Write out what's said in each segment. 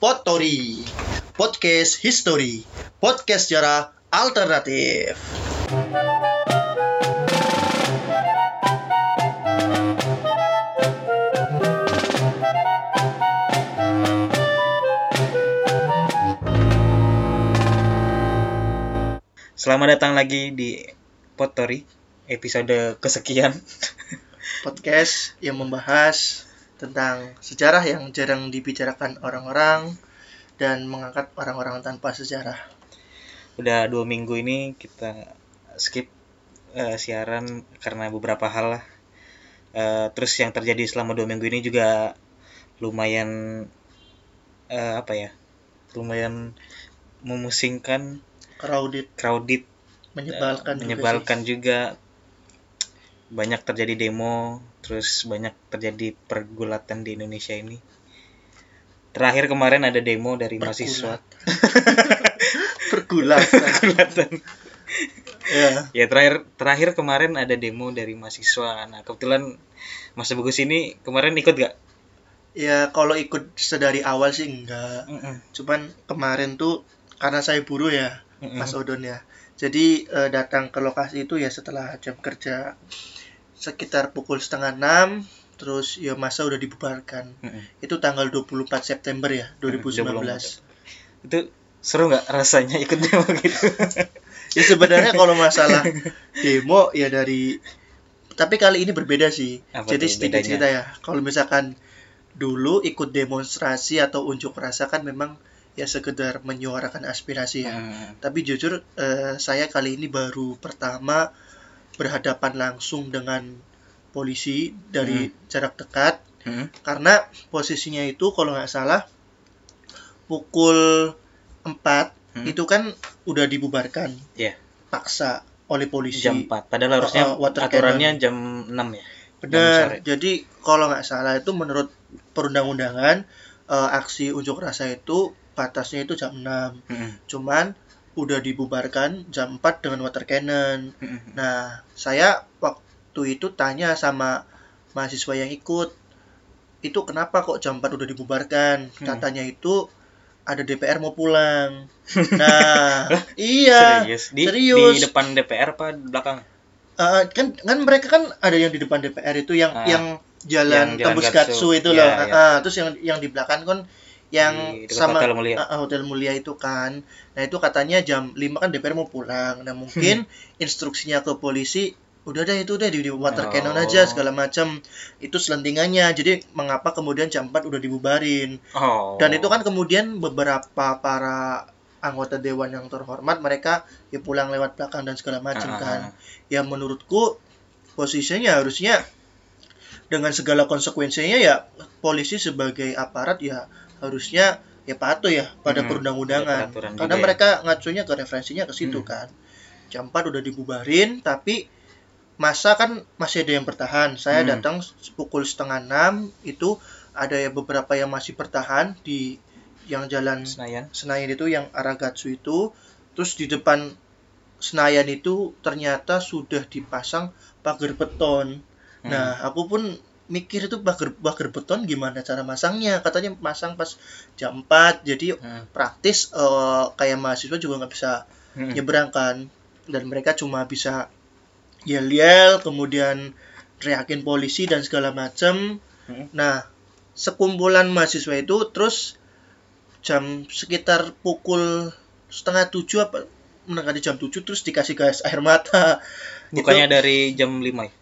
Potori Podcast History. Podcast sejarah alternatif. Selamat datang lagi di Potori episode kesekian. Podcast yang membahas tentang sejarah yang jarang dibicarakan orang-orang dan mengangkat orang-orang tanpa sejarah. Udah dua minggu ini kita skip eh, siaran karena beberapa hal lah. Eh, terus yang terjadi selama dua minggu ini juga lumayan eh, apa ya? Lumayan memusingkan, Crowded, crowded, menyebalkan, juga menyebalkan juga. Banyak terjadi demo, terus banyak terjadi pergulatan di Indonesia ini. Terakhir kemarin ada demo dari Pergulat. mahasiswa. sih. Pergulatan. Pergulatan. ya. ya terakhir terakhir kemarin ada demo dari mahasiswa. Nah kebetulan Mas Bagus ini kemarin ikut gak? Ya kalau ikut sedari awal sih enggak. Cuman kemarin tuh karena saya buruh ya, Mas Odon ya. Jadi eh, datang ke lokasi itu ya setelah jam kerja sekitar pukul setengah enam terus ya masa udah dibubarkan. Mm-mm. Itu tanggal 24 September ya, 2019. Itu seru nggak rasanya ikut demo gitu? ya sebenarnya kalau masalah demo ya dari tapi kali ini berbeda sih. Apa Jadi sedikit cerita ya. Kalau misalkan dulu ikut demonstrasi atau unjuk rasa kan memang ya sekedar menyuarakan aspirasi ya. Hmm. Tapi jujur eh, saya kali ini baru pertama berhadapan langsung dengan polisi dari jarak dekat Hmm. karena posisinya itu kalau nggak salah pukul 4 Hmm. itu kan udah dibubarkan Iya. paksa oleh polisi. Jam 4. Padahal harusnya water aturannya jam 6 ya. Benar. Jadi kalau nggak salah itu menurut perundang-undangan eh, aksi unjuk rasa itu batasnya itu jam 6. Hmm. Cuman udah dibubarkan jam 4 dengan water cannon. Hmm. Nah, saya waktu itu tanya sama mahasiswa yang ikut, itu kenapa kok jam 4 udah dibubarkan? Hmm. Katanya itu ada DPR mau pulang. Nah, iya. Serius? Di, serius. di depan DPR apa di belakang? Eh, kan kan mereka kan ada yang di depan DPR itu yang Ah. yang jalan Yang jalan tembus Gatsu. Gatsu itu Iya, loh. iya. Ah, terus yang yang di belakang kan yang Di sama Hotel Mulia. Ah, Hotel Mulia itu kan. Nah, itu katanya jam 5 kan DPR mau pulang. Nah, mungkin instruksinya ke polisi udah deh itu deh di, di water Oh. cannon aja segala macam. Itu selentingannya. Jadi mengapa kemudian jam 4 udah dibubarin? Oh. Dan itu kan kemudian beberapa para anggota dewan yang terhormat mereka ya pulang lewat belakang dan segala macam Ah, ah, kan. Ya menurutku posisinya harusnya dengan segala konsekuensinya ya polisi sebagai aparat ya harusnya ya patuh ya pada Hmm, perundang-undangan. peraturan Karena juga ya. mereka ngacunya ke referensinya ke situ Hmm. kan. Jam 4 udah dibubarin tapi masa kan masih ada yang bertahan. Saya Hmm. datang pukul setengah enam itu ada ya beberapa yang masih bertahan di yang jalan Senayan. Senayan itu yang arah Gatsu itu terus di depan Senayan itu ternyata sudah dipasang pagar beton. Hmm. Nah, aku pun mikir itu pagar pagar beton gimana cara masangnya? Katanya masang pas jam 4. Jadi Hmm. praktis eh, kayak mahasiswa juga nggak bisa Hmm. nyebrang kan dan mereka cuma bisa yel-yel kemudian teriakin polisi dan segala macam Hmm. nah sekumpulan mahasiswa itu terus jam sekitar pukul setengah tujuh apa mendekati jam tujuh terus dikasih gas air mata Bukannya dari jam 5 ya?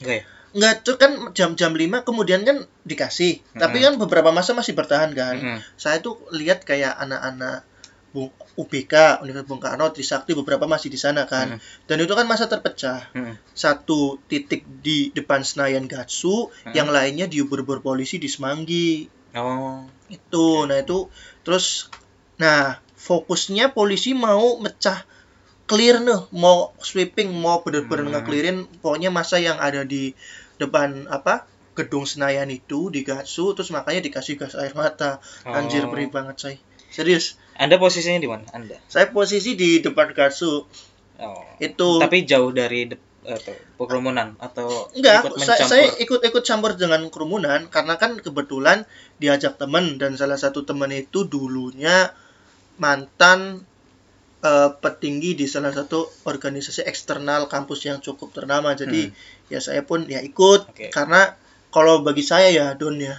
Enggak ya? Nggak tuh kan jam-jam 5 kemudian kan dikasih tapi kan beberapa masa masih bertahan kan Mm-mm. saya tuh lihat kayak anak-anak Bung- UBK Universitas Bung Karno Trisakti beberapa masih di sana kan Mm. dan itu kan masa terpecah Mm-mm. satu titik di depan Senayan Gatsu Hmm. yang lainnya diubur-ubur polisi di Semanggi Oh. itu nah itu terus nah fokusnya polisi mau mecah clear nih mau sweeping mau bener-bener Hmm. nge-clearin pokoknya masa yang ada di depan apa gedung Senayan itu di Gatsu terus makanya dikasih gas air mata anjir Oh. perih banget say serius Anda posisinya di mana? Anda. saya posisi di depan Gatsu Oh. itu Tapi jauh dari atau kerumunan atau enggak ikut saya, saya ikut ikut campur dengan kerumunan karena kan kebetulan diajak temen dan salah satu temen itu dulunya mantan eh, petinggi di salah satu organisasi eksternal kampus yang cukup ternama jadi ya saya pun ya ikut Oke. karena kalau bagi saya ya Don ya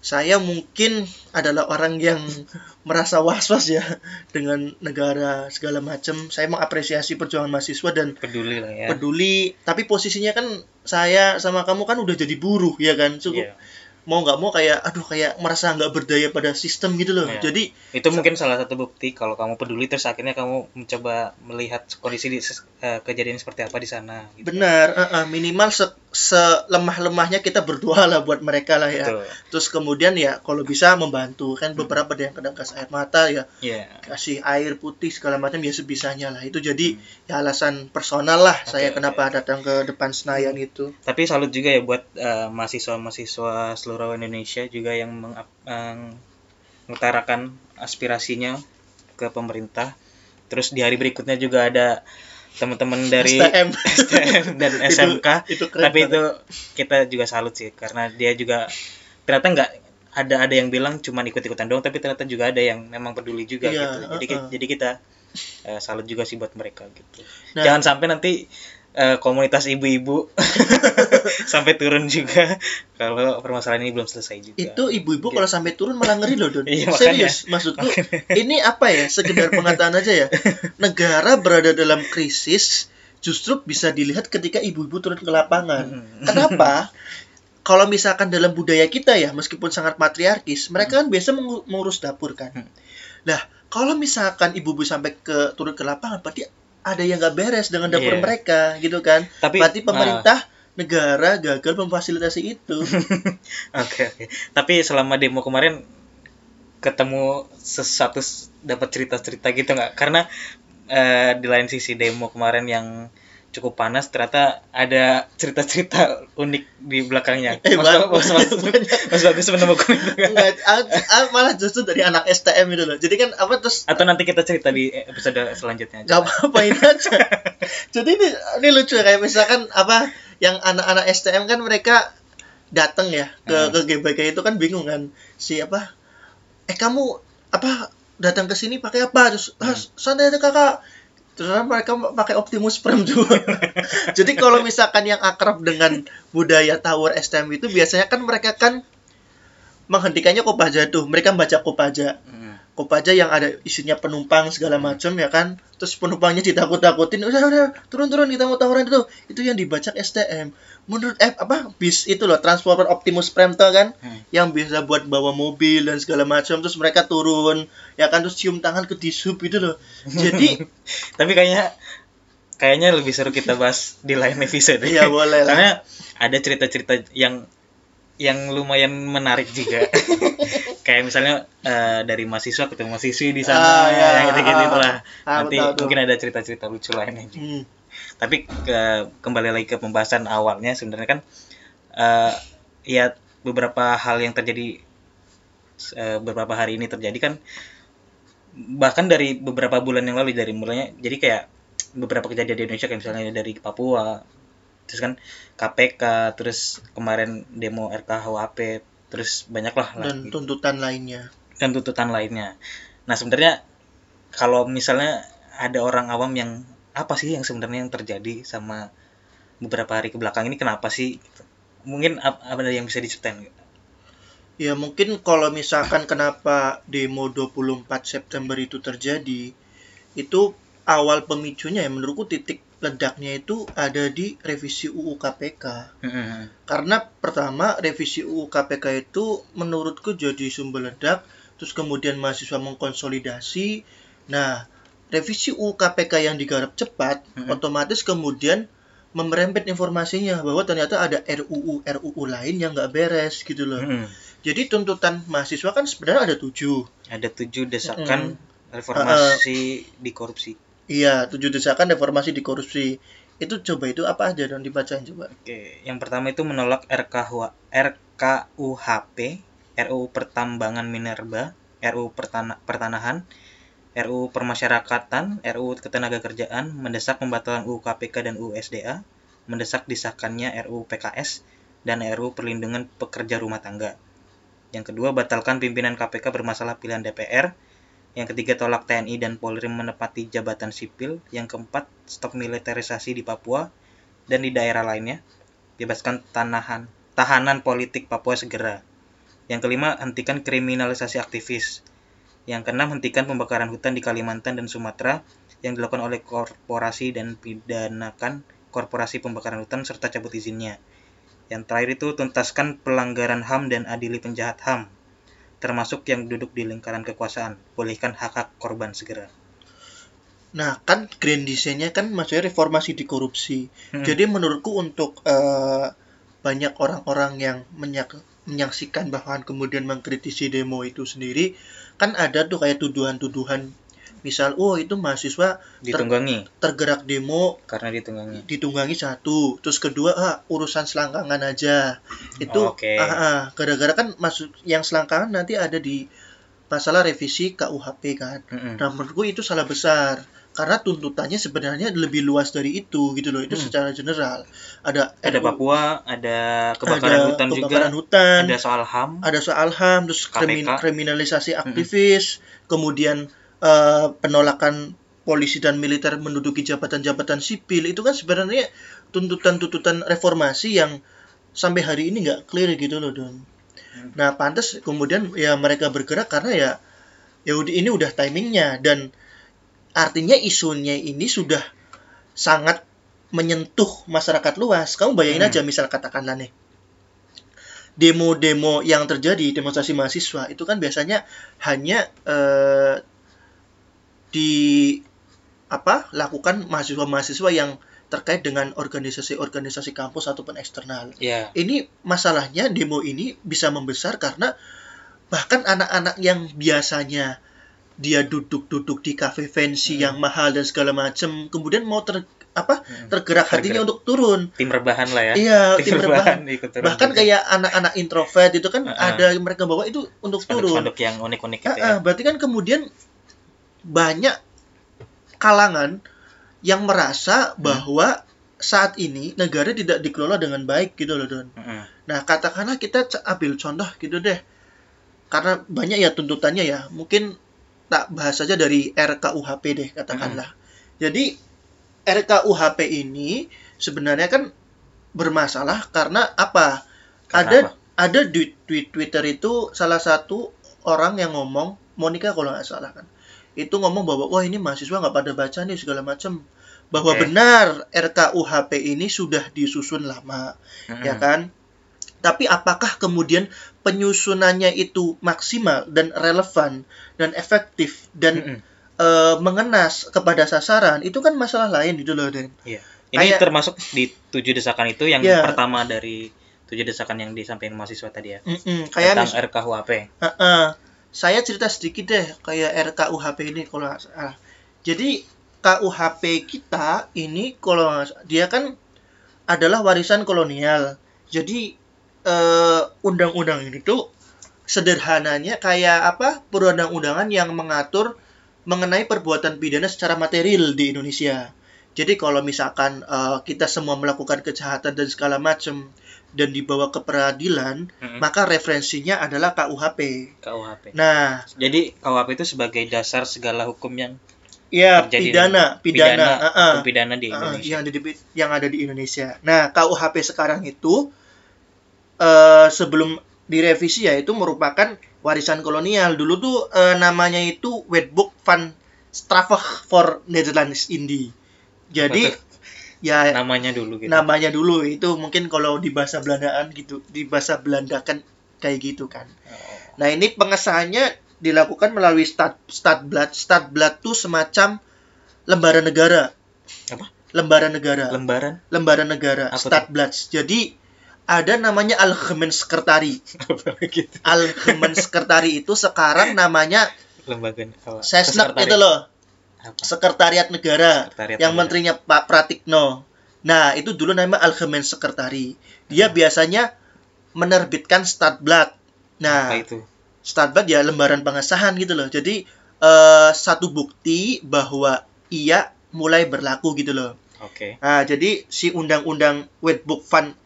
saya mungkin adalah orang yang merasa was-was ya dengan negara segala macam saya mengapresiasi perjuangan mahasiswa dan peduli lah ya. peduli tapi posisinya kan saya sama kamu kan udah jadi buruh ya kan cukup Iya. Mau nggak mau kayak aduh kayak merasa nggak berdaya pada sistem gitu loh Iya. jadi Itu mungkin salah satu bukti kalau kamu peduli terus akhirnya kamu mencoba melihat kondisi di, eh, kejadian seperti apa di sana gitu. benar eh, eh, minimal se selemah-lemahnya kita berdoa lah buat mereka lah ya Betul. terus kemudian ya kalau bisa membantu kan beberapa ada yang kadang gas air mata ya Iya. kasih air putih segala macam ya sebisanya lah itu jadi ya alasan personal lah saya Hmm. oke. kenapa datang ke depan Senayan itu Tapi salut juga ya buat eh, mahasiswa-mahasiswa seluruh Indonesia juga yang meng- meng- mengutarakan aspirasinya ke pemerintah. Terus di hari berikutnya juga ada teman-teman dari STM STM dan Itu- SMK. itu keren Tapi itu kita juga salut sih karena dia juga ternyata nggak ada ada yang bilang cuman ikut-ikutan doang tapi ternyata juga ada yang memang peduli juga Iya, gitu. Jadi ki- uh-uh. jadi kita eh, salut juga sih buat mereka gitu. Nah. Jangan sampai nanti eh, komunitas ibu-ibu. Sampai turun juga. Kalau permasalahan ini belum selesai juga. itu ibu-ibu kalau sampai turun malah ngeri loh Don. Iya, makanya. serius maksudku ini apa ya? Sekedar pengetahuan aja ya. Negara berada dalam krisis justru bisa dilihat ketika ibu-ibu turun ke lapangan. Hmm. kenapa? Kalau misalkan dalam budaya kita ya meskipun sangat matriarkis mereka kan biasa mengu- mengurus dapur kan. Hmm. nah kalau misalkan ibu-ibu sampai ke turun ke lapangan berarti ada yang nggak beres dengan dapur Iya. mereka gitu kan Tapi berarti nah, pemerintah negara gagal memfasilitasi itu Oke oke. Tapi selama demo kemarin ketemu sesuatu s- dapat cerita-cerita gitu nggak? Karena eh, di lain sisi demo kemarin yang cukup panas ternyata ada cerita-cerita unik di belakangnya. Eh, Mas, mas, mas, mas bagus menemukan itu kan? Enggak, malah justru dari anak STM itu loh. Jadi kan apa terus Atau nanti kita cerita di episode selanjutnya. gak apa-apa ini aja. Jadi ini ini lucu kayak misalkan apa yang anak-anak STM kan mereka datang ya ke Hmm. ke GBK itu kan bingung kan siapa eh kamu apa datang ke sini pakai apa terus ah, santai aja kakak terus mereka pakai Optimus Prime juga. Jadi kalau misalkan yang akrab dengan budaya tower STM itu biasanya kan mereka kan menghentikannya kopaja tuh. Mereka baca kopaja. Hmm. kopaja yang ada isinya penumpang segala macam ya kan? Terus penumpangnya ditakut-takutin udah udah turun-turun kita mau tawuran itu. Itu yang dibaca STM menurut eh apa bis itu loh transporter Optimus Prime tuh kan Hmm. yang biasa buat bawa mobil dan segala macam terus mereka turun ya kan terus cium tangan ke disub itu loh jadi Tapi kayaknya kayaknya lebih seru kita bahas di lain episode. Iya, boleh lah. Karena ada cerita-cerita yang yang lumayan menarik juga. Kayak misalnya eh, dari mahasiswa ketemu mahasiswi di sana, Ah, ya. yang gitu-gitu Ah, lah. ah, Nanti betul, betul. mungkin ada cerita-cerita lucu lainnya. hmm, Tapi ke- kembali lagi ke pembahasan awalnya sebenarnya kan eh ya beberapa hal yang terjadi eh, beberapa hari ini terjadi kan bahkan dari beberapa bulan yang lalu dari mulanya jadi kayak beberapa kejadian di Indonesia kayak misalnya dari Papua terus kan KPK terus kemarin demo RKUHP terus banyak lah lah dan gitu. tuntutan lainnya dan tuntutan lainnya nah sebenarnya kalau misalnya ada orang awam yang apa sih yang sebenarnya yang terjadi sama beberapa hari ke belakang ini kenapa sih Gitu. mungkin apa ada yang bisa diceritain? Ya mungkin kalau misalkan kenapa demo 24 September itu terjadi itu awal pemicunya ya menurutku titik ledaknya itu ada di revisi UU KPK. Mm-mm. Karena pertama revisi UU KPK itu menurutku jadi sumber ledak terus kemudian mahasiswa mengkonsolidasi. Nah, revisi UU KPK yang digarap cepat Mm-mm. otomatis kemudian memerempet informasinya bahwa ternyata ada RUU RUU lain yang nggak beres gitu loh. Mm-mm. Jadi tuntutan mahasiswa kan sebenarnya ada tujuh. ada tujuh desakan Mm. reformasi di korupsi Iya, tujuh desakan reformasi di korupsi. Itu coba itu apa aja dong dibacain coba. Oke, yang pertama itu menolak RKH RKUHP, RUU Pertambangan Minerba, RUU Pertana- Pertanahan, RU Permasyarakatan, RU Ketenagakerjaan mendesak pembatalan UU KPK dan UU SDA, mendesak disahkannya RU PKS dan RU Perlindungan Pekerja Rumah Tangga. Yang kedua, batalkan pimpinan KPK bermasalah pilihan DPR. Yang ketiga, tolak TNI dan Polri menepati jabatan sipil. Yang keempat, stop militerisasi di Papua dan di daerah lainnya. Bebaskan tanahan, tahanan politik Papua segera. Yang kelima, hentikan kriminalisasi aktivis. Yang keenam, hentikan pembakaran hutan di Kalimantan dan Sumatera yang dilakukan oleh korporasi dan pidanakan korporasi pembakaran hutan serta cabut izinnya. Yang terakhir itu tuntaskan pelanggaran HAM dan adili penjahat HAM, termasuk yang duduk di lingkaran kekuasaan. Pulihkan hak-hak korban segera. Nah, kan grand design-nya kan maksudnya reformasi di korupsi. Hmm. Jadi menurutku untuk uh, banyak orang-orang yang menyak menyaksikan bahkan kemudian mengkritisi demo itu sendiri, kan ada tuh kayak tuduhan-tuduhan. Misal oh itu mahasiswa ditunggangi. ter, tergerak demo. Karena ditunggangi. Ditunggangi satu. Terus kedua ah urusan selangkangan aja. Itu oh, okay. ah, ah gara-gara kan masuk yang selangkangan nanti ada di masalah revisi KUHP kan. Mm -hmm. nah menurutku itu salah besar karena tuntutannya sebenarnya lebih luas dari itu gitu loh. Itu hmm. secara general. Ada ada RU, Papua ada kebakaran ada hutan kebakaran juga hutan. Ada soal ham ada soal ham terus krimin, kriminalisasi aktivis. Hmm. kemudian uh, penolakan polisi dan militer menduduki jabatan-jabatan sipil. Itu kan sebenarnya tuntutan-tuntutan reformasi yang sampai hari ini nggak clear gitu loh don. Hmm. Nah pantas kemudian ya mereka bergerak karena ya ya ini udah timingnya. Dan artinya isunya ini sudah sangat menyentuh masyarakat luas. Kamu bayangin hmm. aja misal katakanlah nih demo-demo yang terjadi demonstrasi mahasiswa itu kan biasanya hanya eh, di apa lakukan mahasiswa-mahasiswa yang terkait dengan organisasi-organisasi kampus ataupun eksternal. Yeah. Ini masalahnya demo ini bisa membesar karena bahkan anak-anak yang biasanya dia duduk-duduk di kafe fancy hmm. yang mahal dan segala macam, kemudian mau ter apa hmm. tergerak hatinya untuk turun tim rebahan lah ya iya tim, tim rebahan, rebahan. bahkan juga. kayak anak-anak introvert itu kan uh -uh. ada mereka bawa itu untuk spanduk, turun spanduk yang unik-unik gitu uh -uh. ya berarti kan kemudian banyak kalangan yang merasa hmm. bahwa saat ini negara tidak dikelola dengan baik gitu loh Don. Hmm. Nah katakanlah kita ambil contoh gitu deh, karena banyak ya tuntutannya ya. Mungkin tak bahas saja dari RKUHP deh katakanlah. Hmm. Jadi RKUHP ini sebenarnya kan bermasalah karena apa? Karena ada apa? ada di Twitter itu salah satu orang yang ngomong Monica kalau nggak salah kan itu ngomong bahwa wah ini mahasiswa nggak pada baca nih segala macam bahwa okay. benar RKUHP ini sudah disusun lama hmm. ya kan tapi apakah kemudian penyusunannya itu maksimal dan relevan dan efektif dan hmm. uh, mengenas kepada sasaran itu kan masalah lain gitu loh Den. Iya. Ini Kayak, termasuk di tujuh desakan itu yang yeah. pertama dari tujuh desakan yang disampaikan mahasiswa tadi ya. Mm -mm, kayak tentang RKUHP. Uh -uh saya cerita sedikit deh kayak RKUHP ini kalau salah. Jadi KUHP kita ini kalau dia kan adalah warisan kolonial. Jadi eh, undang-undang ini tuh sederhananya kayak apa perundang-undangan yang mengatur mengenai perbuatan pidana secara material di Indonesia. Jadi kalau misalkan uh, kita semua melakukan kejahatan dan segala macam dan dibawa ke peradilan, hmm. maka referensinya adalah KUHP. KUHP. Nah, jadi KUHP itu sebagai dasar segala hukum yang ya pidana, pidana, pidana, uh, uh, pidana di Indonesia. Uh, yang, di, yang ada di Indonesia. Nah, KUHP sekarang itu uh, sebelum direvisi ya itu merupakan warisan kolonial. Dulu tuh uh, namanya itu Wetboek van Strafrecht for Netherlands Indie. Jadi ya namanya dulu gitu. Namanya dulu itu mungkin kalau di bahasa Belandaan gitu, di bahasa Belanda kan kayak gitu kan. Oh. Nah, ini pengesahannya dilakukan melalui stat statblad. Statblad tuh semacam lembaran negara. Apa? Lembaran negara. Lembaran? Lembaran negara. Statblad. Jadi ada namanya Algemen Sekretari. gitu? Sekretari itu sekarang namanya lembaga Sesnek itu loh. Apa? Sekretariat Negara Sekretariat yang Negara. menterinya Pak Pratikno. Nah, itu dulu nama Algemen Sekretari. Dia hmm. biasanya menerbitkan Statblad. Nah, Apa itu? Ya lembaran pengesahan gitu loh. Jadi uh, satu bukti bahwa ia mulai berlaku gitu loh. Oke. Okay. Nah, jadi si undang-undang Wetboek van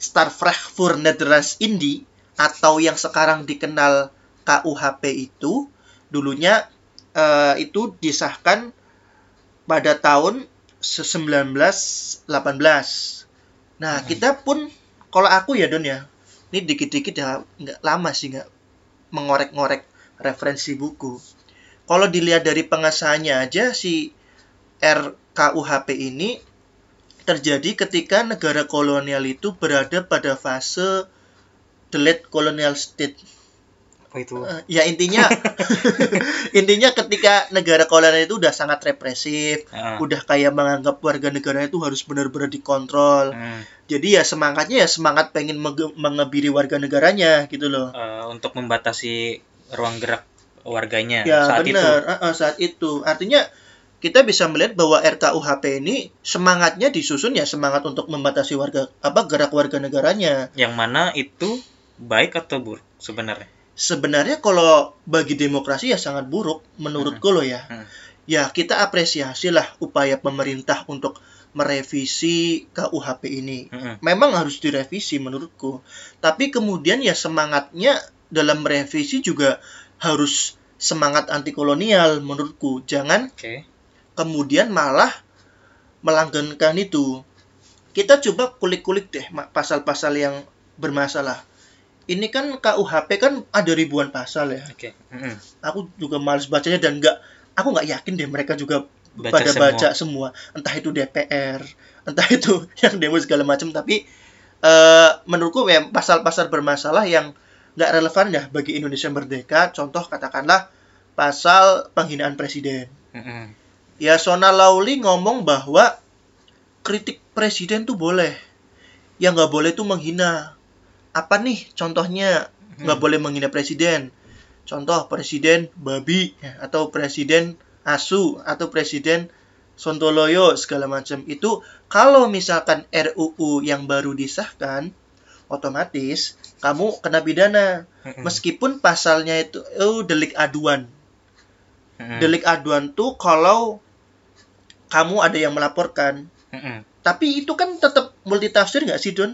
Starvrag voor Nederlands Indi atau yang sekarang dikenal KUHP itu dulunya uh, itu disahkan pada tahun 1918. Nah, hmm. kita pun kalau aku ya Don ya, ini dikit-dikit ya nggak lama sih nggak mengorek-ngorek referensi buku. Kalau dilihat dari pengesahannya aja si RKUHP ini terjadi ketika negara kolonial itu berada pada fase the late colonial state apa itu? Uh, ya intinya intinya ketika negara kolonial itu udah sangat represif, uh. udah kayak menganggap warga negara itu harus benar-benar dikontrol. Uh. Jadi ya semangatnya ya semangat pengen mengebiri warga negaranya gitu loh. Uh, untuk membatasi ruang gerak warganya ya, saat bener. itu. Uh, uh, saat itu. Artinya kita bisa melihat bahwa RKUHP ini semangatnya disusun ya semangat untuk membatasi warga apa gerak warga negaranya. Yang mana itu baik atau buruk sebenarnya? sebenarnya kalau bagi demokrasi ya sangat buruk menurutku hmm. loh ya. Hmm. Ya kita apresiasi lah upaya pemerintah untuk merevisi KUHP ini. Hmm. Memang harus direvisi menurutku. Tapi kemudian ya semangatnya dalam merevisi juga harus semangat anti kolonial menurutku. Jangan okay. Kemudian malah melanggengkan itu. Kita coba kulik-kulik deh pasal-pasal yang bermasalah ini kan KUHP kan ada ribuan pasal ya. Oke. Okay. Mm -hmm. Aku juga males bacanya dan nggak, aku nggak yakin deh mereka juga baca pada semua. baca semua. Entah itu DPR, entah itu yang demo segala macam. Tapi uh, menurutku ya pasal-pasal bermasalah yang nggak relevan ya bagi Indonesia merdeka. Contoh katakanlah pasal penghinaan presiden. Mm -hmm. Ya Sona Lauli ngomong bahwa kritik presiden tuh boleh, yang nggak boleh tuh menghina. Apa nih contohnya? Nggak hmm. boleh menghina presiden. Contoh presiden babi atau presiden asu atau presiden sontoloyo segala macam. Itu kalau misalkan RUU yang baru disahkan otomatis kamu kena pidana. Hmm. meskipun pasalnya itu oh, delik aduan. Hmm. delik aduan tuh kalau kamu ada yang melaporkan tapi itu kan tetap multitafsir nggak sih Don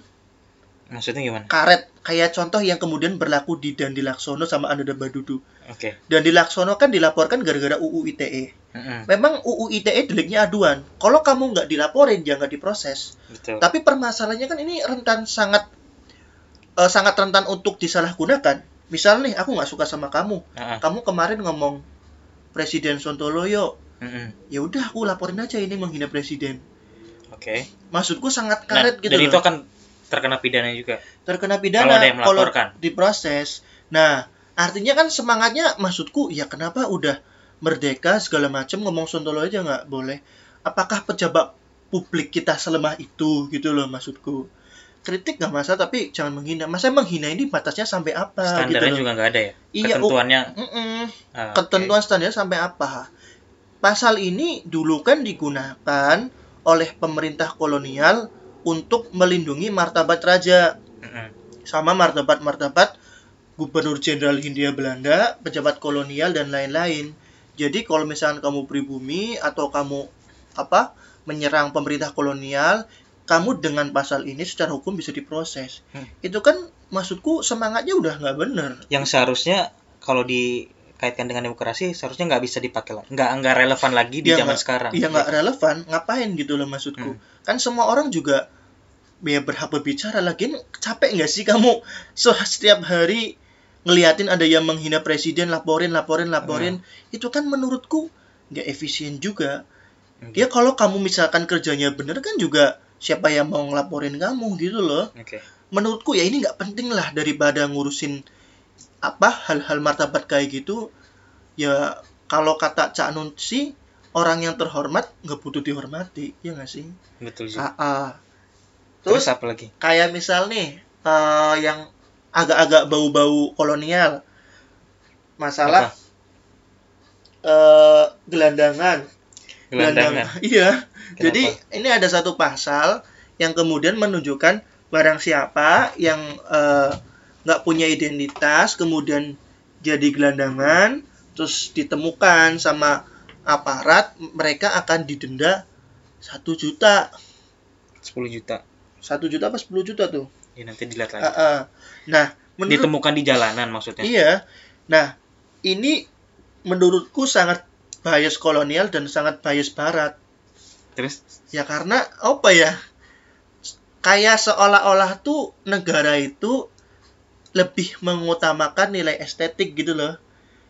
Maksudnya gimana? Karet kayak contoh yang kemudian berlaku di Dandi Laksono sama Ananda Badudu. Oke. Okay. Dandi Laksono kan dilaporkan gara-gara UU ITE. Mm-hmm. Memang UU ITE deliknya aduan. Kalau kamu nggak dilaporin, dia nggak diproses. Betul. Tapi permasalahannya kan ini rentan sangat uh, sangat rentan untuk disalahgunakan. Misal nih, aku nggak suka sama kamu. Kamu kemarin ngomong Presiden Sontoloyo. Mm-hmm. Ya udah, aku laporin aja ini menghina presiden. Oke. Okay. Maksudku sangat karet nah, gitu. Dan loh. itu akan terkena pidana juga. Terkena pidana kalau ada yang melaporkan. Kalau diproses. Nah, artinya kan semangatnya maksudku ya kenapa udah merdeka segala macam ngomong sontolo aja nggak boleh. Apakah pejabat publik kita selemah itu gitu loh maksudku. Kritik nggak masalah tapi jangan menghina. Masa menghina ini batasnya sampai apa? Standarnya gitu juga nggak ada ya. Iya, ketentuannya. Uh, uh, ah, ketentuan okay. standar sampai apa? Pasal ini dulu kan digunakan oleh pemerintah kolonial untuk melindungi martabat raja sama martabat-martabat gubernur jenderal Hindia Belanda, pejabat kolonial dan lain-lain. Jadi kalau misalnya kamu pribumi atau kamu apa menyerang pemerintah kolonial, kamu dengan pasal ini secara hukum bisa diproses. Hmm. Itu kan maksudku semangatnya udah nggak bener. Yang seharusnya kalau dikaitkan dengan demokrasi seharusnya nggak bisa dipakai lagi, nggak nggak relevan lagi di ya, zaman gak, sekarang. Iya nggak relevan, ngapain gitu loh maksudku. Hmm. Kan semua orang juga ya berhak berbicara lagi capek nggak sih kamu so, setiap hari ngeliatin ada yang menghina presiden laporin laporin laporin hmm. itu kan menurutku nggak efisien juga okay. ya kalau kamu misalkan kerjanya bener kan juga siapa yang mau ngelaporin kamu gitu loh okay. menurutku ya ini nggak penting lah daripada ngurusin apa hal-hal martabat kayak gitu ya kalau kata Cak Nun sih orang yang terhormat nggak butuh dihormati ya nggak sih betul sih ah, Terus, Terus apa lagi? Kayak misal nih uh, yang agak-agak bau-bau kolonial. Masalah uh, gelandangan. Gelandangan. Iya. Jadi ini ada satu pasal yang kemudian menunjukkan barang siapa yang nggak uh, punya identitas kemudian jadi gelandangan terus ditemukan sama aparat mereka akan didenda satu juta. 10 juta. Satu juta apa 10 juta tuh? Ya nanti dilihat lagi. Ah, ah. nah menurut ditemukan di jalanan maksudnya? Iya. Nah ini menurutku sangat bias kolonial dan sangat bias barat. Terus? Ya karena apa ya? Kayak seolah-olah tuh negara itu lebih mengutamakan nilai estetik gitu loh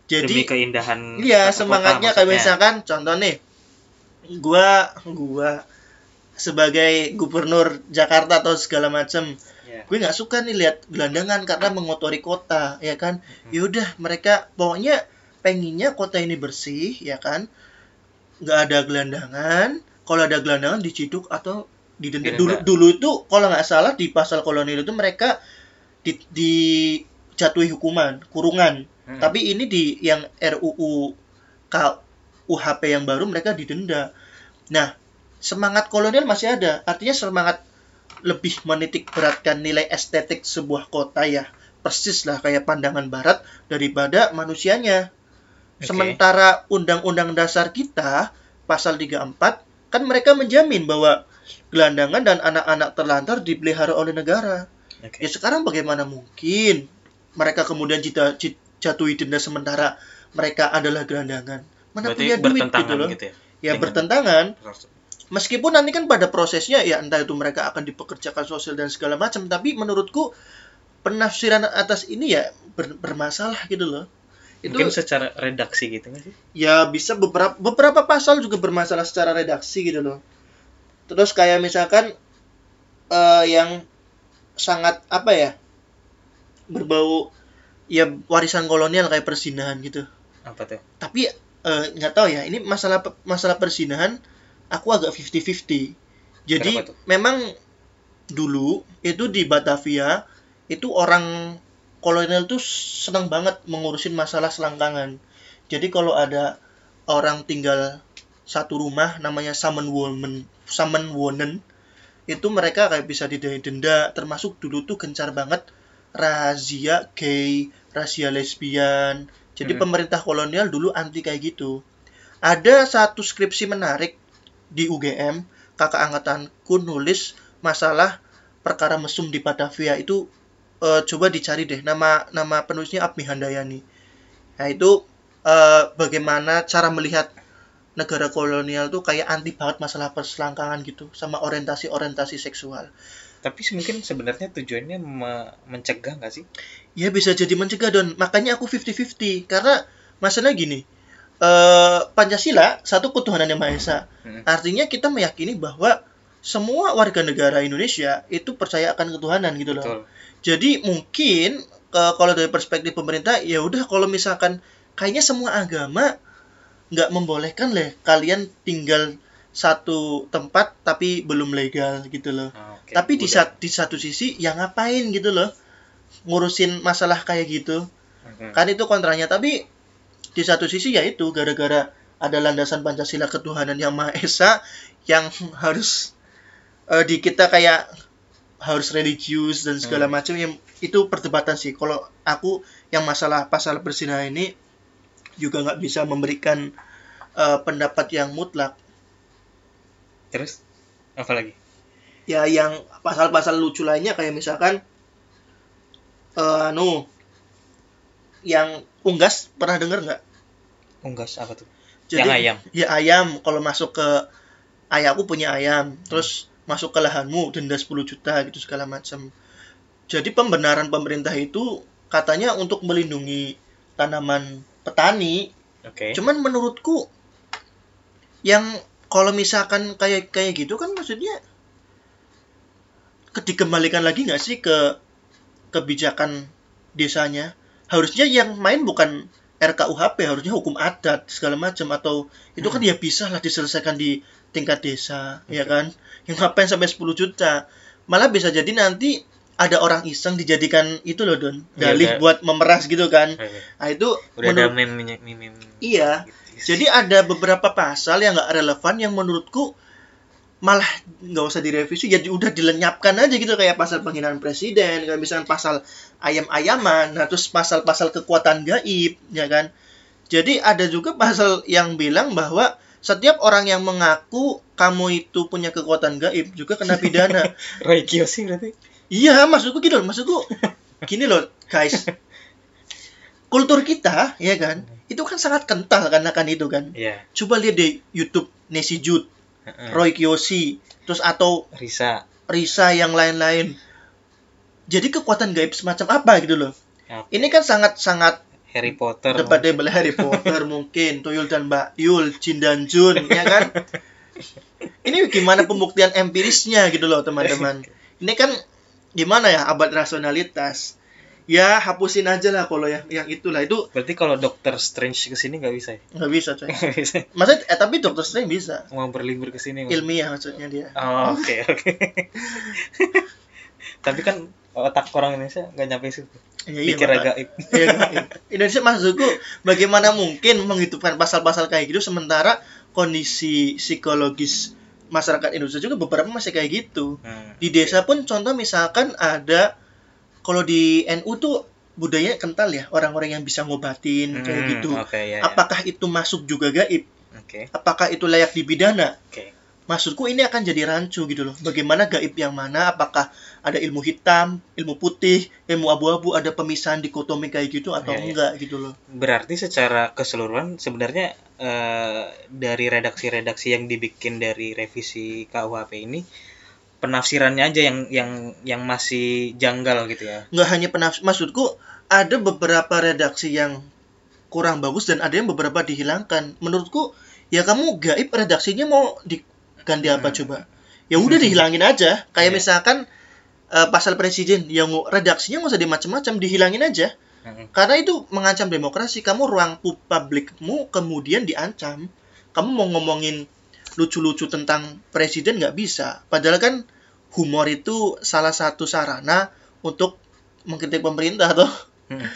demi jadi keindahan iya semangatnya kayak misalkan contoh nih gua gua sebagai gubernur Jakarta atau segala macem Iya. gue nggak suka nih lihat gelandangan karena mengotori kota ya kan Mhm. yaudah mereka pokoknya pengennya kota ini bersih ya kan nggak ada gelandangan kalau ada gelandangan diciduk atau Didenda. dulu dulu itu kalau nggak salah di pasal kolonial itu mereka di, dijatuhi hukuman kurungan. Hmm. tapi ini di yang RUU KUHP yang baru mereka didenda. Nah semangat kolonial masih ada. Artinya semangat lebih menitik beratkan nilai estetik sebuah kota ya. Persis lah kayak pandangan barat daripada manusianya. Oke. sementara undang-undang dasar kita pasal 34 kan mereka menjamin bahwa gelandangan dan anak-anak terlantar dipelihara oleh negara Oke. ya sekarang bagaimana mungkin mereka kemudian jita- jit- jatuhi denda sementara mereka adalah gelandangan? Mana berarti punya duit gitu loh. gitu ya? Ya dengan- bertentangan. meskipun nanti kan pada prosesnya ya entah itu mereka akan dipekerjakan sosial dan segala macam tapi menurutku penafsiran atas ini ya ber- bermasalah gitu loh. Itu mungkin secara redaksi gitu nggak sih? Ya bisa beberapa beberapa pasal juga bermasalah secara redaksi gitu loh. Terus kayak misalkan eh, yang sangat apa ya berbau ya warisan kolonial kayak persinahan gitu. Apa tuh? Tapi eh, nggak tahu ya ini masalah masalah persinahan aku agak 50-50 jadi memang dulu itu di Batavia itu orang kolonial tuh senang banget mengurusin masalah selangkangan. Jadi kalau ada orang tinggal satu rumah namanya Samen Wonen Samen Wonen itu mereka kayak bisa didenda termasuk dulu tuh gencar banget razia gay, razia lesbian. Jadi Hmm. pemerintah kolonial dulu anti kayak gitu. Ada satu skripsi menarik di UGM, kakak angkatanku nulis masalah perkara mesum di Batavia itu eh, coba dicari deh nama nama penulisnya Abmi Handayani. Nah itu eh, bagaimana cara melihat negara kolonial tuh kayak anti banget masalah perselangkangan gitu sama orientasi-orientasi seksual. tapi mungkin sebenarnya tujuannya me- mencegah nggak sih Ya bisa jadi mencegah Don. Makanya aku 50-50 karena masalah gini. eh Pancasila satu ketuhanan yang Maha Esa. Hmm. Artinya kita meyakini bahwa semua warga negara Indonesia itu percaya akan ketuhanan gitu loh. betul Jadi mungkin eh, kalau dari perspektif pemerintah ya udah kalau misalkan kayaknya semua agama nggak membolehkan lah kalian tinggal satu tempat tapi belum legal gitu loh. Ah, oke. Tapi di, sat- di satu sisi ya ngapain gitu loh ngurusin masalah kayak gitu. Hmm. Kan itu kontranya tapi di satu sisi ya itu gara-gara ada landasan Pancasila ketuhanan yang Maha Esa yang harus eh, di kita kayak harus religius dan segala Hmm. macam yang itu perdebatan sih. Kalau aku yang masalah pasal berzina ini juga nggak bisa memberikan eh, pendapat yang mutlak. terus? Apa lagi? Ya yang pasal-pasal lucu lainnya kayak misalkan eh anu yang unggas pernah denger nggak? Unggas apa tuh? Jadi, yang ayam. ya ayam. Kalau masuk ke ayahku punya ayam. Terus masuk ke lahanmu denda 10 juta gitu segala macam. Jadi pembenaran pemerintah itu katanya untuk melindungi tanaman petani. Oke. Cuman menurutku yang kalau misalkan kayak kayak gitu kan maksudnya ke- dikembalikan lagi nggak sih ke kebijakan desanya? Harusnya yang main bukan RKUHP harusnya hukum adat segala macam atau itu kan ya bisa lah diselesaikan di tingkat desa ya Oke. kan? Yang ngapain sampai 10 juta? Malah bisa jadi nanti ada orang iseng dijadikan itu loh don Iya, dalih ada- buat memeras gitu kan Oke. nah itu udah ada meme meme, Iya. Jadi ada beberapa pasal yang nggak relevan yang menurutku malah nggak usah direvisi jadi udah dilenyapkan aja gitu kayak pasal penghinaan presiden kayak misalnya pasal ayam-ayaman nah terus pasal-pasal kekuatan gaib ya kan Jadi ada juga pasal yang bilang bahwa setiap orang yang mengaku kamu itu punya kekuatan gaib juga kena pidana. Roy Kiyoshi berarti. Iya, maksudku gitu loh, maksudku gini loh, guys. Kultur kita, ya kan, itu kan sangat kental karena kan itu kan. Iya. Coba lihat di YouTube Nessie Jude, Heeh. Roy Kiyoshi, terus atau Risa. Risa yang lain-lain. Jadi kekuatan gaib semacam apa gitu loh. Ya, Ini kan sangat-sangat Harry Potter. debatable Harry Potter mungkin, Tuyul dan Mbak Yul, Jin dan Jun, ya kan? Ini gimana pembuktian empirisnya gitu loh teman-teman. Ini kan gimana ya abad rasionalitas. Ya hapusin aja lah kalau yang yang itulah itu Berarti kalau Doctor Strange ke sini nggak bisa ya? nggak bisa coy. Bisa. Maksudnya eh, tapi Doctor Strange bisa. Mau berlibur ke sini. Ilmiah maksudnya dia. Oh, oke oke. Tapi kan otak orang Indonesia nggak nyampe situ. Ya, iya, Pikir Bapak. agak Iya, iya. Indonesia maksudku bagaimana mungkin menghidupkan pasal-pasal kayak gitu sementara kondisi psikologis masyarakat Indonesia juga beberapa masih kayak gitu. Hmm. Di desa pun contoh misalkan ada kalau di NU tuh budaya kental ya orang-orang yang bisa ngobatin kayak Hmm, gitu. Oke ya. ya. Apakah itu masuk juga gaib? Oke. Apakah itu layak dipidana? Oke. Maksudku ini akan jadi rancu gitu loh. Bagaimana gaib yang mana? Apakah ada ilmu hitam, ilmu putih, ilmu abu-abu, ada pemisahan dikotomi kayak gitu atau Iya, iya. enggak gitu loh. Berarti secara keseluruhan sebenarnya eh, dari redaksi-redaksi yang dibikin dari revisi KUHP ini penafsirannya aja yang yang yang masih janggal gitu ya. Nggak hanya penafsir, maksudku ada beberapa redaksi yang kurang bagus dan ada yang beberapa dihilangkan. Menurutku ya kamu gaib redaksinya mau diganti apa Hmm. coba? Ya udah dihilangin aja. Kayak Iya. misalkan eh, pasal presiden yang redaksinya nggak usah dimacam-macam, dihilangin aja. Hmm. Karena itu mengancam demokrasi. Kamu ruang pu- publikmu kemudian diancam. Kamu mau ngomongin lucu-lucu tentang presiden nggak bisa. Padahal kan humor itu salah satu sarana untuk mengkritik pemerintah toh. Hmm.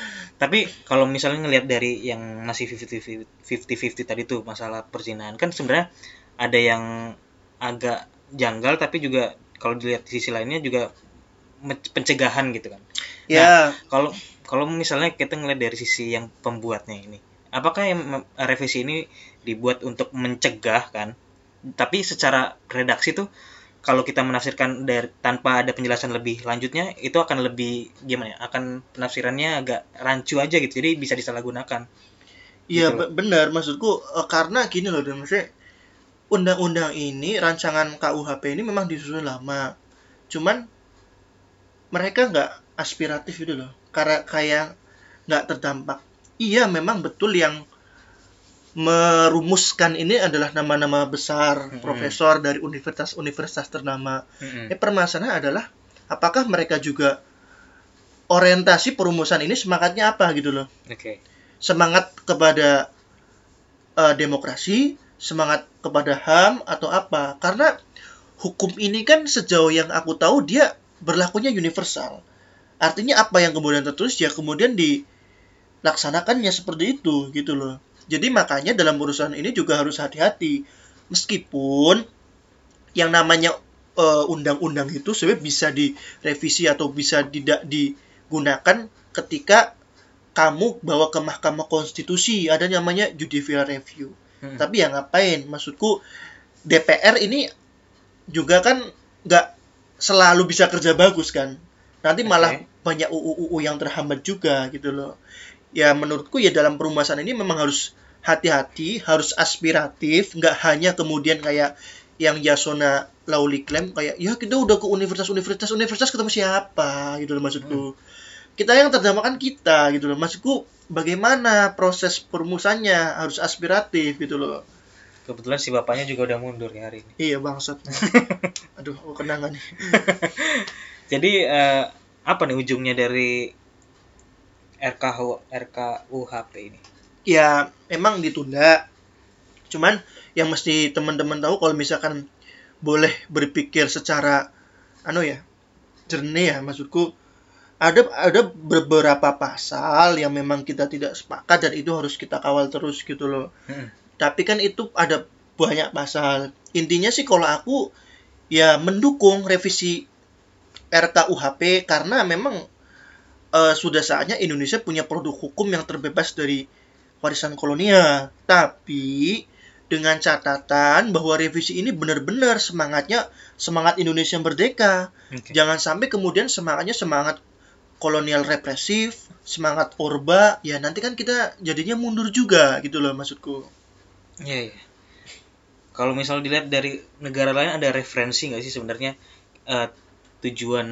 Tapi kalau misalnya ngelihat dari yang masih 50-50 tadi tuh masalah perzinahan kan sebenarnya ada yang agak janggal tapi juga kalau dilihat di sisi lainnya juga pencegahan gitu kan. Ya, Kalau kalau misalnya kita ngelihat dari sisi yang pembuatnya ini, apakah yang revisi ini dibuat untuk mencegah kan? Tapi secara redaksi tuh kalau kita menafsirkan dari tanpa ada penjelasan lebih lanjutnya itu akan lebih gimana ya? Akan penafsirannya agak rancu aja gitu. Jadi bisa disalahgunakan. iya Gitu be- benar maksudku eh, karena gini loh dan maksudnya undang-undang ini rancangan KUHP ini memang disusun lama. Cuman mereka nggak aspiratif gitu loh. Karena kayak nggak terdampak. Iya memang betul yang merumuskan ini adalah nama-nama besar Mm-mm. profesor dari universitas-universitas ternama. Mm-mm. Ini permasalahan adalah apakah mereka juga orientasi perumusan ini semangatnya apa gitu loh. Oke. Semangat kepada eh, demokrasi, semangat kepada HAM atau apa? Karena hukum ini kan sejauh yang aku tahu dia berlakunya universal. Artinya apa yang kemudian tertulis ya kemudian dilaksanakannya seperti itu gitu loh. Jadi makanya dalam urusan ini juga harus hati-hati. Meskipun yang namanya eh, undang-undang itu sebenarnya bisa direvisi atau bisa tidak digunakan ketika kamu bawa ke Mahkamah Konstitusi ada namanya judicial review. Mm-mm. Tapi ya ngapain? Maksudku DPR ini juga kan nggak selalu bisa kerja bagus kan. Nanti malah banyak UU-UU yang terhambat juga gitu loh. Ya menurutku ya dalam perumasan ini memang harus hati-hati, harus aspiratif, nggak hanya kemudian kayak yang Yasona Lauli klaim kayak ya kita udah ke universitas-universitas universitas ketemu siapa gitu loh maksudku. Kita yang terdampak kan kita gitu loh. Maksudku bagaimana proses perumusannya harus aspiratif gitu loh. Kebetulan si bapaknya juga udah mundur ya hari ini. Iya bangsat. Aduh, aku kenangan nih. Jadi eh, apa nih ujungnya dari RKH RKUHP ini? Ya emang ditunda. Cuman yang mesti teman-teman tahu kalau misalkan boleh berpikir secara anu ya jernih ya maksudku ada ada beberapa pasal yang memang kita tidak sepakat dan itu harus kita kawal terus gitu loh. Hmm. Tapi kan itu ada banyak pasal. Intinya sih kalau aku ya mendukung revisi RKUHP karena memang eh, sudah saatnya Indonesia punya produk hukum yang terbebas dari warisan kolonial. Tapi dengan catatan bahwa revisi ini benar-benar semangatnya semangat Indonesia merdeka. Okay. Jangan sampai kemudian semangatnya semangat kolonial represif, semangat orba, ya nanti kan kita jadinya mundur juga gitu loh maksudku. Iya, yeah, yeah. Kalau misal dilihat dari negara lain ada referensi nggak sih sebenarnya uh, tujuan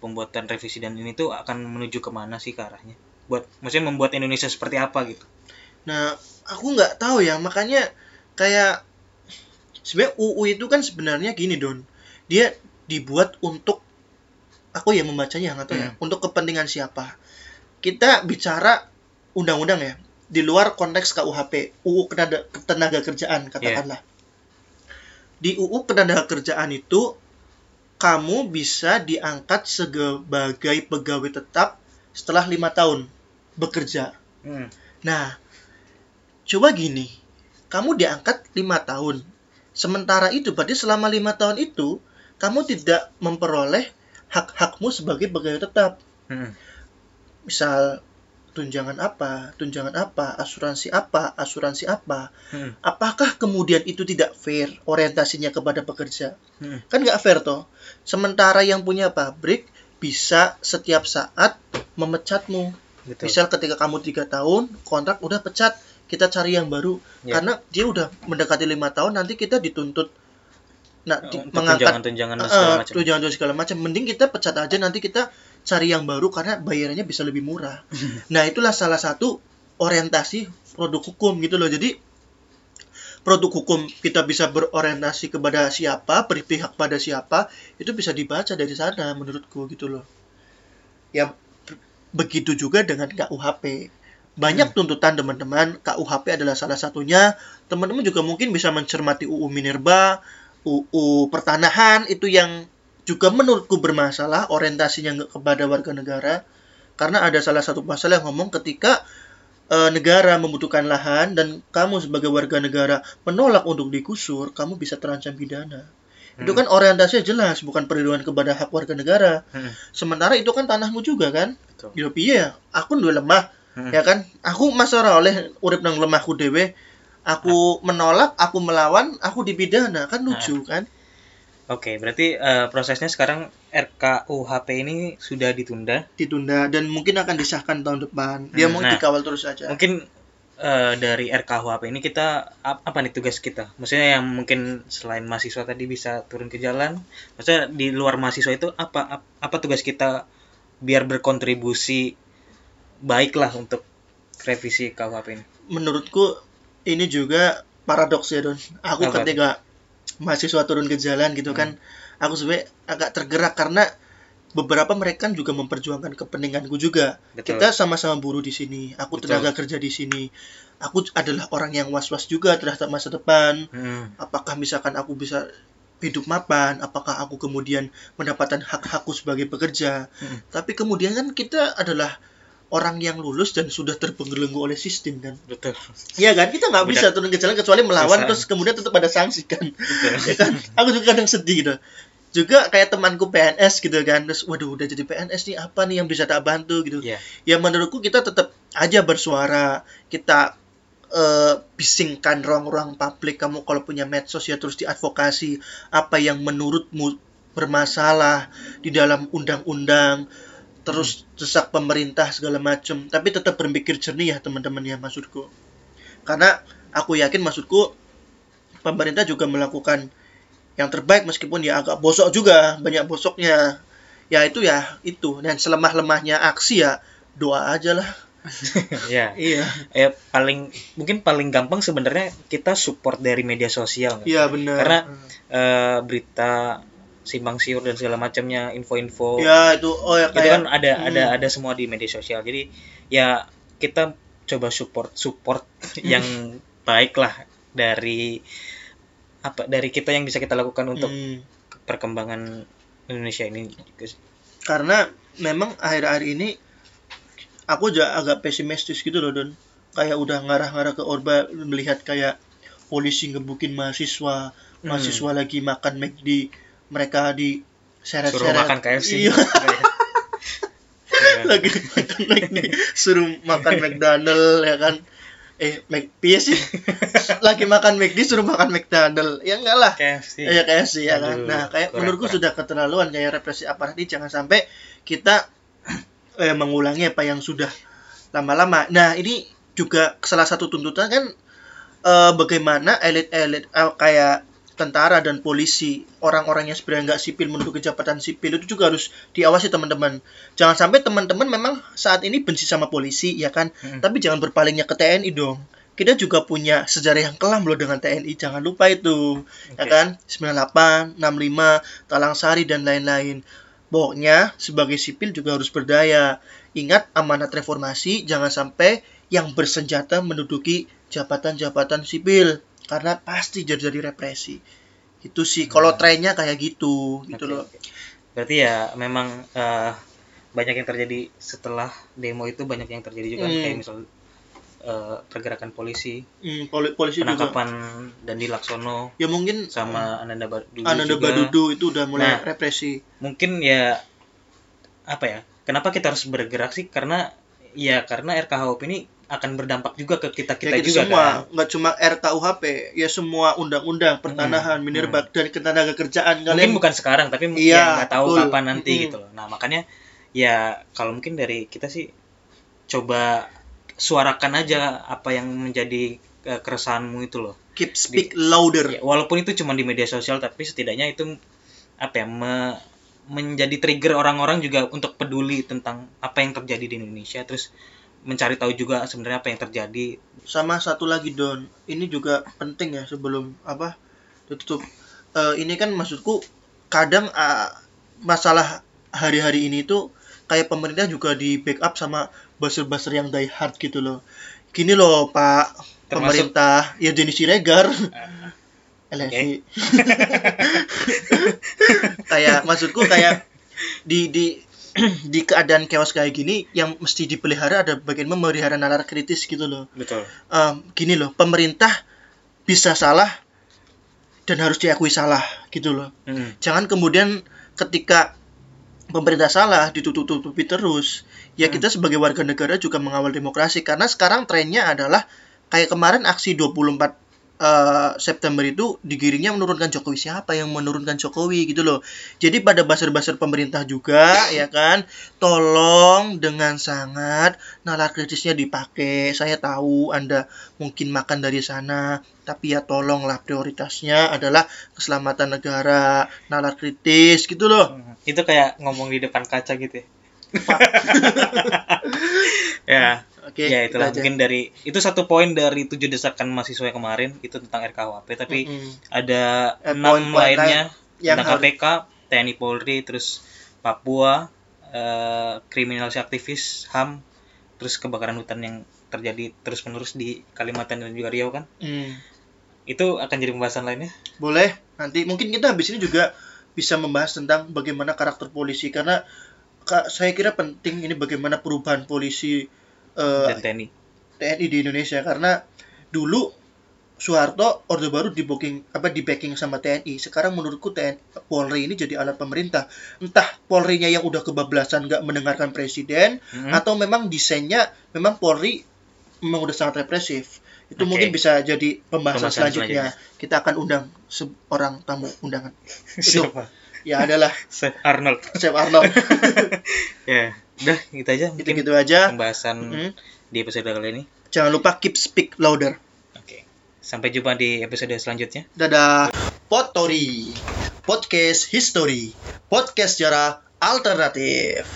pembuatan revisi dan ini tuh akan menuju ke mana sih ke arahnya? Buat maksudnya membuat Indonesia seperti apa gitu? Nah, aku nggak tahu ya, makanya kayak sebenarnya UU itu kan sebenarnya gini don, dia dibuat untuk aku ya membacanya nggak tahu ya, hmm. ya untuk kepentingan siapa kita bicara undang-undang ya di luar konteks KUHP UU ketenaga kerjaan katakanlah yeah. di UU ketenaga kerjaan itu kamu bisa diangkat sebagai pegawai tetap setelah lima tahun bekerja hmm. nah coba gini kamu diangkat lima tahun sementara itu berarti selama lima tahun itu kamu tidak memperoleh hak-hakmu sebagai pegawai tetap. Hmm. Misal tunjangan apa, tunjangan apa, asuransi apa, asuransi apa. Hmm. Apakah kemudian itu tidak fair orientasinya kepada pekerja? Hmm. Kan nggak fair toh. Sementara yang punya pabrik bisa setiap saat memecatmu. Betul. Misal ketika kamu tiga tahun kontrak udah pecat, kita cari yang baru ya. karena dia udah mendekati lima tahun nanti kita dituntut nah di, mengangkat tunjangan uh, segala macam. tunjangan segala macam mending kita pecat aja nanti kita cari yang baru karena bayarannya bisa lebih murah. Nah itulah salah satu orientasi produk hukum gitu loh. Jadi produk hukum kita bisa berorientasi kepada siapa berpihak pada siapa itu bisa dibaca dari sana menurutku gitu loh. Ya begitu juga dengan KUHP banyak hmm. tuntutan teman-teman. KUHP adalah salah satunya. Teman-teman juga mungkin bisa mencermati UU Minerba UU pertanahan itu yang juga menurutku bermasalah orientasinya kepada warga negara karena ada salah satu pasal yang ngomong ketika e, negara membutuhkan lahan dan kamu sebagai warga negara menolak untuk digusur, kamu bisa terancam pidana. Hmm. Itu kan orientasinya jelas, bukan perlindungan kepada hak warga negara. Hmm. Sementara itu kan tanahmu juga kan. Yo ya, aku dua lemah, hmm. ya kan. Aku masalah oleh urip nang lemahku dewe aku menolak aku melawan aku dipidana kan lucu nah. kan oke okay, berarti uh, prosesnya sekarang RKUHP ini sudah ditunda? Ditunda dan mungkin akan disahkan tahun depan. Dia hmm, mau nah, dikawal terus saja mungkin uh, dari RKUHP ini kita apa nih tugas kita? Maksudnya yang mungkin selain mahasiswa tadi bisa turun ke jalan maksudnya di luar mahasiswa itu apa apa tugas kita biar berkontribusi baiklah untuk revisi KUHP ini? Menurutku ini juga paradoks ya Don. Aku Apa ketika mahasiswa turun ke jalan gitu kan, hmm. kan, aku sebenarnya agak tergerak karena beberapa mereka kan juga memperjuangkan kepentinganku juga. Betul. Kita sama-sama buruh di sini. Aku Betul. tenaga kerja di sini. Aku adalah orang yang was-was juga terhadap masa depan. Hmm. Apakah misalkan aku bisa hidup mapan? Apakah aku kemudian mendapatkan hak-hakku sebagai pekerja? Hmm. Tapi kemudian kan kita adalah orang yang lulus dan sudah terbelenggu oleh sistem kan. Betul. Iya kan kita nggak bisa turun ke jalan kecuali melawan terus kemudian tetap ada sanksi kan. ya kan. Aku juga kadang sedih gitu. Juga kayak temanku PNS gitu kan. Terus waduh udah jadi PNS nih apa nih yang bisa tak bantu gitu. Yeah. Ya menurutku kita tetap aja bersuara. Kita uh, bisingkan ruang-ruang publik kamu kalau punya medsos ya terus diadvokasi apa yang menurutmu bermasalah di dalam undang-undang terus desak pemerintah segala macam tapi tetap berpikir jernih ya teman-teman ya maksudku. Karena aku yakin maksudku pemerintah juga melakukan yang terbaik meskipun ya agak bosok juga banyak bosoknya. Ya itu ya itu. Dan selemah-lemahnya aksi ya doa aja lah. Ya. Iya. Ya paling mungkin paling gampang sebenarnya kita support dari media sosial iya benar. Karena hmm. uh, berita simpang siur dan segala macamnya info-info ya itu oh ya kayak, itu kan ada hmm. ada ada semua di media sosial jadi ya kita coba support support yang baik lah dari apa dari kita yang bisa kita lakukan untuk hmm. perkembangan Indonesia ini karena memang akhir-akhir ini aku juga agak pesimistis gitu loh don kayak udah ngarah-ngarah ke Orba melihat kayak polisi ngebukin mahasiswa hmm. mahasiswa lagi makan McD mereka di seret-seret. Suruh makan KFC iya. lagi makan nih. Suruh makan McDonald ya kan? Eh McD sih. Lagi makan McD suruh makan McDonald. Ya enggak lah. KFC ya KFC ya kan? Aduh, nah kayak kurang, menurutku kurang. sudah keterlaluan kayak represi aparat ini. Jangan sampai kita eh, mengulangi apa yang sudah lama-lama. Nah ini juga salah satu tuntutan kan eh, bagaimana elit-elit eh, kayak tentara dan polisi orang-orang yang sebenarnya nggak sipil menduduki jabatan sipil itu juga harus diawasi teman-teman. Jangan sampai teman-teman memang saat ini benci sama polisi ya kan? Mm-mm. tapi jangan berpalingnya ke TNI dong. Kita juga punya sejarah yang kelam loh dengan TNI jangan lupa itu ya Oke. kan? 98 65 Talang Sari dan lain-lain. Pokoknya sebagai sipil juga harus berdaya. Ingat amanat reformasi jangan sampai yang bersenjata menduduki jabatan-jabatan sipil karena pasti jadi jadi represi itu sih kalau Hmm. trennya kayak gitu gitu loh. Berarti ya memang eh, banyak yang terjadi setelah demo itu banyak yang terjadi juga Hmm. kayak misal eh, pergerakan polisi, Hmm, poli- polisi juga penangkapan Dandi Laksono ya mungkin sama Ananda Badudu Ananda juga. Badudu itu udah mulai Nah, represi Mungkin ya apa ya? Kenapa kita harus bergerak sih? Karena ya karena RKHP ini akan berdampak juga ke kita kita ya kita juga semua kan. nggak cuma RKUHP ya semua undang-undang pertanahan Hmm, minerbak dan ketenaga kerjaan Mungkin kalian bukan sekarang tapi mungkin Iya, nggak tahu betul. kapan nanti Mm-mm. gitu loh. Nah makanya ya kalau mungkin dari kita sih coba suarakan aja apa yang menjadi eh, keresahanmu itu loh. keep speak louder Ya, walaupun itu cuma di media sosial tapi setidaknya itu apa ya me- menjadi trigger orang-orang juga untuk peduli tentang apa yang terjadi di Indonesia terus mencari tahu juga sebenarnya apa yang terjadi. sama satu lagi Don. Ini juga penting ya sebelum apa tutup. Eh, ini kan maksudku kadang ah, masalah hari-hari ini tuh kayak pemerintah juga di backup sama buzzer-buzzer yang die hard gitu loh. Gini loh Pak. Termasuk- pemerintah. Ya Denny Siregar. LSI kayak maksudku kayak di di di keadaan chaos kayak gini yang mesti dipelihara ada bagian memelihara nalar kritis gitu loh Betul. Em, gini loh pemerintah bisa salah dan harus diakui salah gitu loh Mm. jangan kemudian ketika pemerintah salah ditutup-tutupi terus ya Hmm. kita sebagai warga negara juga mengawal demokrasi karena sekarang trennya adalah kayak kemarin aksi 24 eh, September itu digiringnya menurunkan Jokowi. Siapa yang menurunkan Jokowi gitu loh. Jadi pada baser-baser pemerintah juga ya kan tolong dengan sangat nalar kritisnya dipakai. Saya tahu anda mungkin makan dari sana tapi ya tolonglah prioritasnya adalah keselamatan negara. Nalar kritis gitu loh. Itu kayak ngomong di depan kaca gitu ya. ya, oke ya itulah. itu aja. mungkin dari itu satu poin dari tujuh desakan mahasiswa kemarin itu tentang RKUHP tapi Mm-mm. ada Eh, enam poin-poin lainnya yang tentang harus- KPK, TNI Polri, terus Papua, eh, kriminalisasi aktivis HAM, terus kebakaran hutan yang terjadi terus menerus di Kalimantan dan juga Riau kan? Hmm, itu akan jadi pembahasan lainnya. Boleh nanti mungkin kita habis ini juga bisa membahas tentang bagaimana karakter polisi. Karena ka- saya kira penting ini bagaimana perubahan polisi eh, dan TNI TNI di Indonesia karena dulu Soeharto Orde Baru di booking apa di backing sama TNI. Sekarang menurutku TNI Polri ini jadi alat pemerintah. Entah Polrinya yang udah kebablasan nggak mendengarkan presiden Mhm. atau memang desainnya memang Polri memang udah sangat represif. Itu Oke. mungkin bisa jadi pembahasan, Pembahasan selanjutnya. Kita akan undang seorang tamu undangan. siapa Ya adalah Chef Arnold Chef Arnold. ya udah gitu aja Gitu-gitu aja. pembahasan Mhm. di episode kali ini Jangan lupa keep speak louder. oke sampai jumpa di episode selanjutnya Dadah. Potori. Podcast History. Podcast sejarah alternatif.